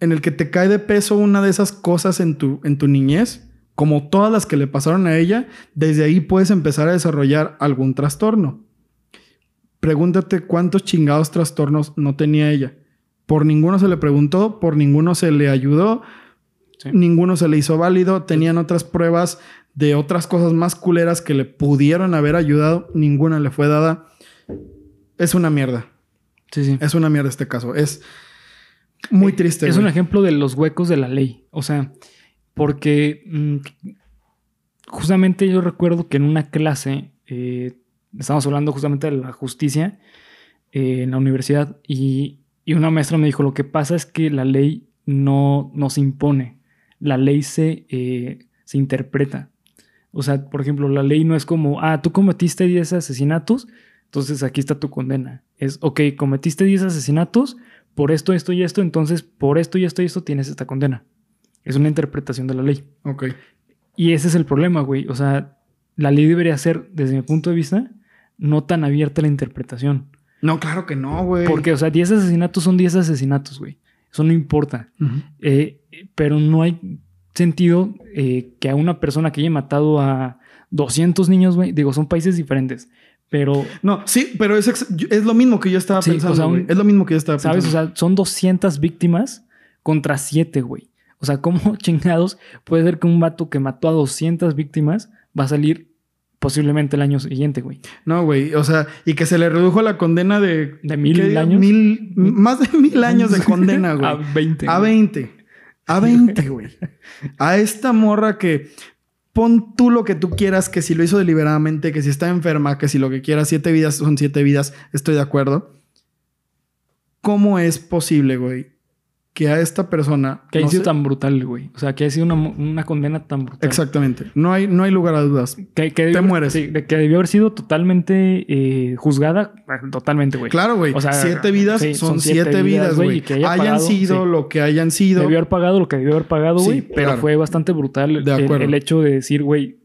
en el que te cae de peso una de esas cosas en tu, en tu niñez, como todas las que le pasaron a ella, desde ahí puedes empezar a desarrollar algún trastorno. Pregúntate cuántos chingados trastornos no tenía ella. Por ninguno se le preguntó, por ninguno se le ayudó, Sí. ninguno se le hizo válido, tenían otras pruebas de otras cosas más culeras que le pudieron haber ayudado, ninguna le fue dada. Es una mierda. Sí, sí. Es una mierda este caso. Es muy triste. Es un ejemplo de los huecos de la ley. O sea, porque mm, justamente yo recuerdo que en una clase eh, estábamos hablando justamente de la justicia eh, en la universidad y, y una maestra me dijo, lo que pasa es que la ley no, no se impone, la ley se, eh, se interpreta. O sea, por ejemplo, la ley no es como, ah, tú cometiste 10 asesinatos, entonces aquí está tu condena. Es, ok, cometiste 10 asesinatos, por esto, esto y esto, entonces por esto y esto y esto tienes esta condena. Es una interpretación de la ley. Ok. Y ese es el problema, güey. O sea, la ley debería ser, desde mi punto de vista, no tan abierta a la interpretación. No, claro que no, güey. Porque, o sea, 10 asesinatos son 10 asesinatos, güey. Eso no importa. Eh, pero no hay sentido eh, que a una persona que haya matado a 200 niños, güey, digo, son países diferentes, pero, No, sí, pero es, es lo mismo que yo estaba Sí, pensando. o sea, un- es lo mismo que yo estaba pensando. ¿sabes? O sea, son 200 víctimas contra 7, güey. O sea, ¿cómo chingados puede ser que un vato que mató a 200 víctimas va a salir posiblemente el año siguiente, güey? No, güey. O sea, y que se le redujo la condena de... ¿De mil años? Mil, más de mil años de condena, güey. A 20. A güey. 20. A 20, güey. A esta morra que pon tú lo que tú quieras, que si lo hizo deliberadamente, que si está enferma, que si lo que quieras, siete vidas son siete vidas, estoy de acuerdo. ¿Cómo es posible, güey, que a esta persona... Que haya no sido sé- tan brutal, güey. O sea, que haya sido una, una condena tan brutal. Exactamente. No hay, no hay lugar a dudas. Que, que Te mueres. sí, que debió haber sido totalmente eh, juzgada. eh, Totalmente, güey. Claro, güey. O sea, siete vidas sí, son, siete, vidas, güey. que haya Hayan pagado, sido sí. lo que hayan sido. Debió haber pagado lo que debió haber pagado, Sí, güey. pero claro. fue bastante brutal De el, acuerdo. el hecho de decir, güey,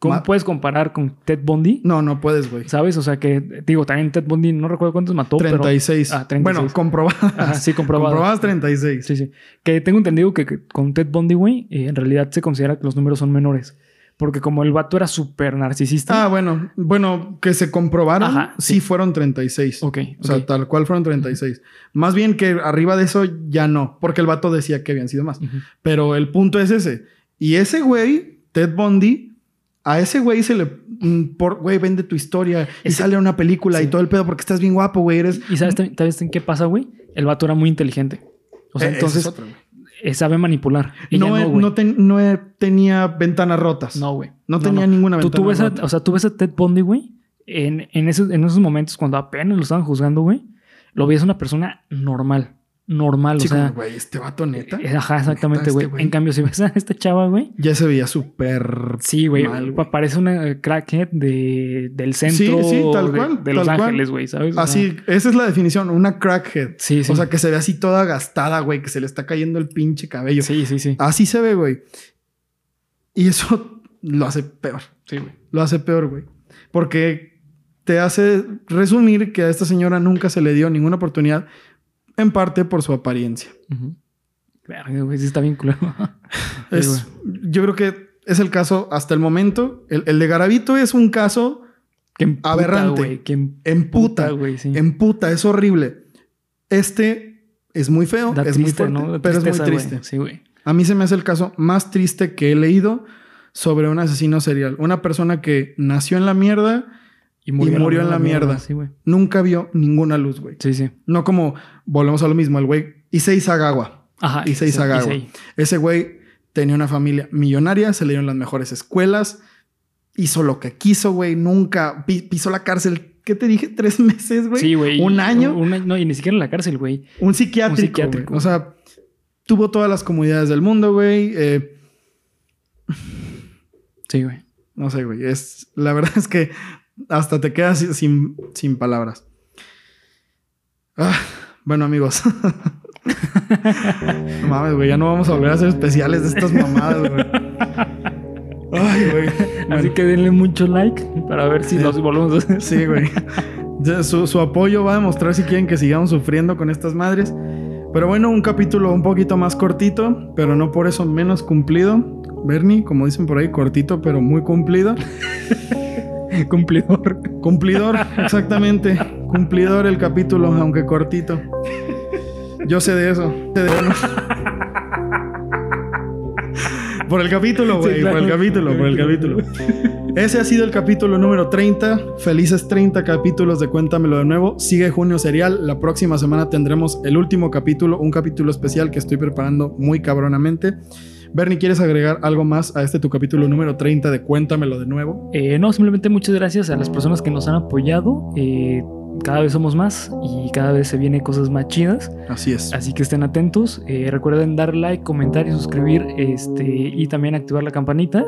¿cómo Ma- puedes comparar con Ted Bundy? No, no puedes, güey. ¿Sabes? O sea, que digo, también Ted Bundy, no recuerdo cuántos mató, 36. pero. Ah, 36. Bueno, comprobadas. Ajá, sí, comprobado. Comprobadas 36. Sí, sí. Que tengo entendido que, que con Ted Bundy, güey, eh, en realidad se considera que los números son menores. Porque como el vato era súper narcisista. Ah, bueno. Bueno, que se comprobaron, Ajá, sí. sí. fueron 36. ok. O sea, tal cual fueron 36. Más bien que arriba de eso ya no, porque el vato decía que habían sido más. Pero el punto es ese. Y ese güey, Ted Bundy, a ese güey se le... mm, Por, güey, vende tu historia y Ese- sale una película y todo el pedo porque estás bien guapo, güey. Eres... ¿Y sabes, también- sabes en qué pasa, güey? El vato era muy inteligente. O sea, Eh, entonces es otro, eh, sabe manipular. Ella no, no, güey. no, ten- no, tenía ventanas rotas. No, güey. No tenía ninguna Tú, ventana tú ves a, rota. o sea, tú ves a Ted Bundy, güey, en, en, esos, en esos momentos cuando apenas lo estaban juzgando, güey, lo ves una persona normal. Normal, Sí, o sea. güey, este vato neta. eh, Ajá, exactamente, güey. este güey. en cambio, si ves a esta chava, güey. Ya se veía súper. Sí, güey. Parece una crackhead de, del centro sí, tal de- cual, de, Los cual. Ángeles, güey, Así, esa es la definición, una crackhead. Sí, sí. O sea, que se ve así toda gastada, güey, que se le está cayendo el pinche cabello. sí, sí, sí. Así se ve, güey. Y eso lo hace peor. Sí, güey. Lo hace peor, güey. Porque te hace resumir que a esta señora nunca se le dio ninguna oportunidad, en parte por su apariencia. Verga, güey, sí está bien Es, yo creo que es el caso hasta el momento. El, el de Garavito es un caso Que emputa, Aberrante. güey. Que em- Emputa, güey. Sí. Emputa, es horrible. Este es muy feo, Da es muy triste, fuerte, pero es muy güey. triste. Sí, güey. A mí se me hace el caso más triste que he leído sobre un asesino serial. Una persona que nació en la mierda, Y murió en la mierda. Sí, güey. nunca vio ninguna luz, güey. Sí, sí. No como, volvemos a lo mismo, el güey Issei Sagawa. Ajá. Issei Sagawa. Issei. Ese güey tenía una familia millonaria, se le dieron las mejores escuelas, hizo lo que quiso, güey, nunca pi- pisó la cárcel. ¿Qué te dije? ¿Tres meses, güey? Sí, güey. ¿Un año? Un. No, y ni siquiera en la cárcel, güey. Un psiquiátrico. Un psiquiátrico. O sea, tuvo todas las comodidades del mundo, güey. Eh, Sí, güey. no sé, güey. Es, la verdad es que hasta te quedas sin, sin, palabras. Ah, bueno, amigos. no mames, güey. Ya no vamos a volver a hacer especiales de estas mamadas, güey. Ay, güey. Así que denle mucho like para ver si Sí. los volvemos a hacer. Sí, güey. Su, su apoyo va a demostrar si quieren que sigamos sufriendo con estas madres. Pero bueno, un capítulo un poquito más cortito, pero no por eso menos cumplido. Bernie, como dicen por ahí, cortito, pero muy cumplido. Cumplidor. Cumplidor, exactamente. Cumplidor el capítulo, aunque cortito. Yo sé de eso. sé de- Por el capítulo, güey. Sí, claro. Por el capítulo, por el capítulo. Ese ha sido el capítulo número 30. Felices 30 capítulos de Cuéntamelo de nuevo. Sigue Junio Serial. La próxima semana tendremos el último capítulo, un capítulo especial que estoy preparando muy cabronamente. Bernie, ¿quieres agregar algo más a este tu capítulo número 30 de Cuéntamelo de nuevo? Eh, no, simplemente muchas gracias a las personas que nos han apoyado. Eh, cada vez somos más y cada vez se vienen cosas más chidas. Así es. Así que estén atentos. Eh, recuerden dar like, comentar y suscribir. Este, y también activar la campanita.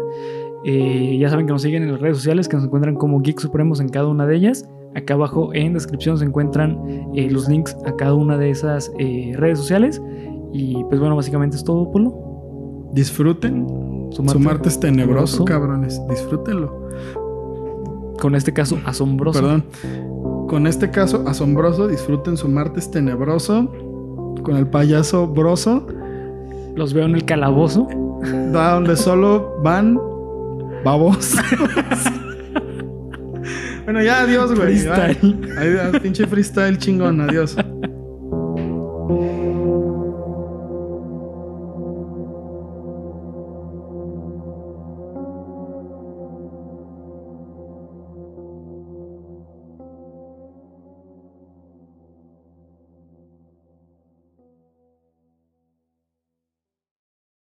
Eh, ya saben que nos siguen en las redes sociales, que nos encuentran como Geek Supremos en cada una de ellas. Acá abajo en descripción se encuentran eh, los links a cada una de esas redes sociales. Y pues bueno, básicamente es todo, Polo. Disfruten. Su Su martes tenebroso, tenebroso. cabrones. Disfrútenlo. Con este caso asombroso. Perdón. Con este caso asombroso, disfruten su martes tenebroso. Con el payaso broso. Los veo en el calabozo. Da donde solo van babos. bueno, ya, adiós, güey. Freestyle. Adiós, pinche freestyle chingón. Adiós.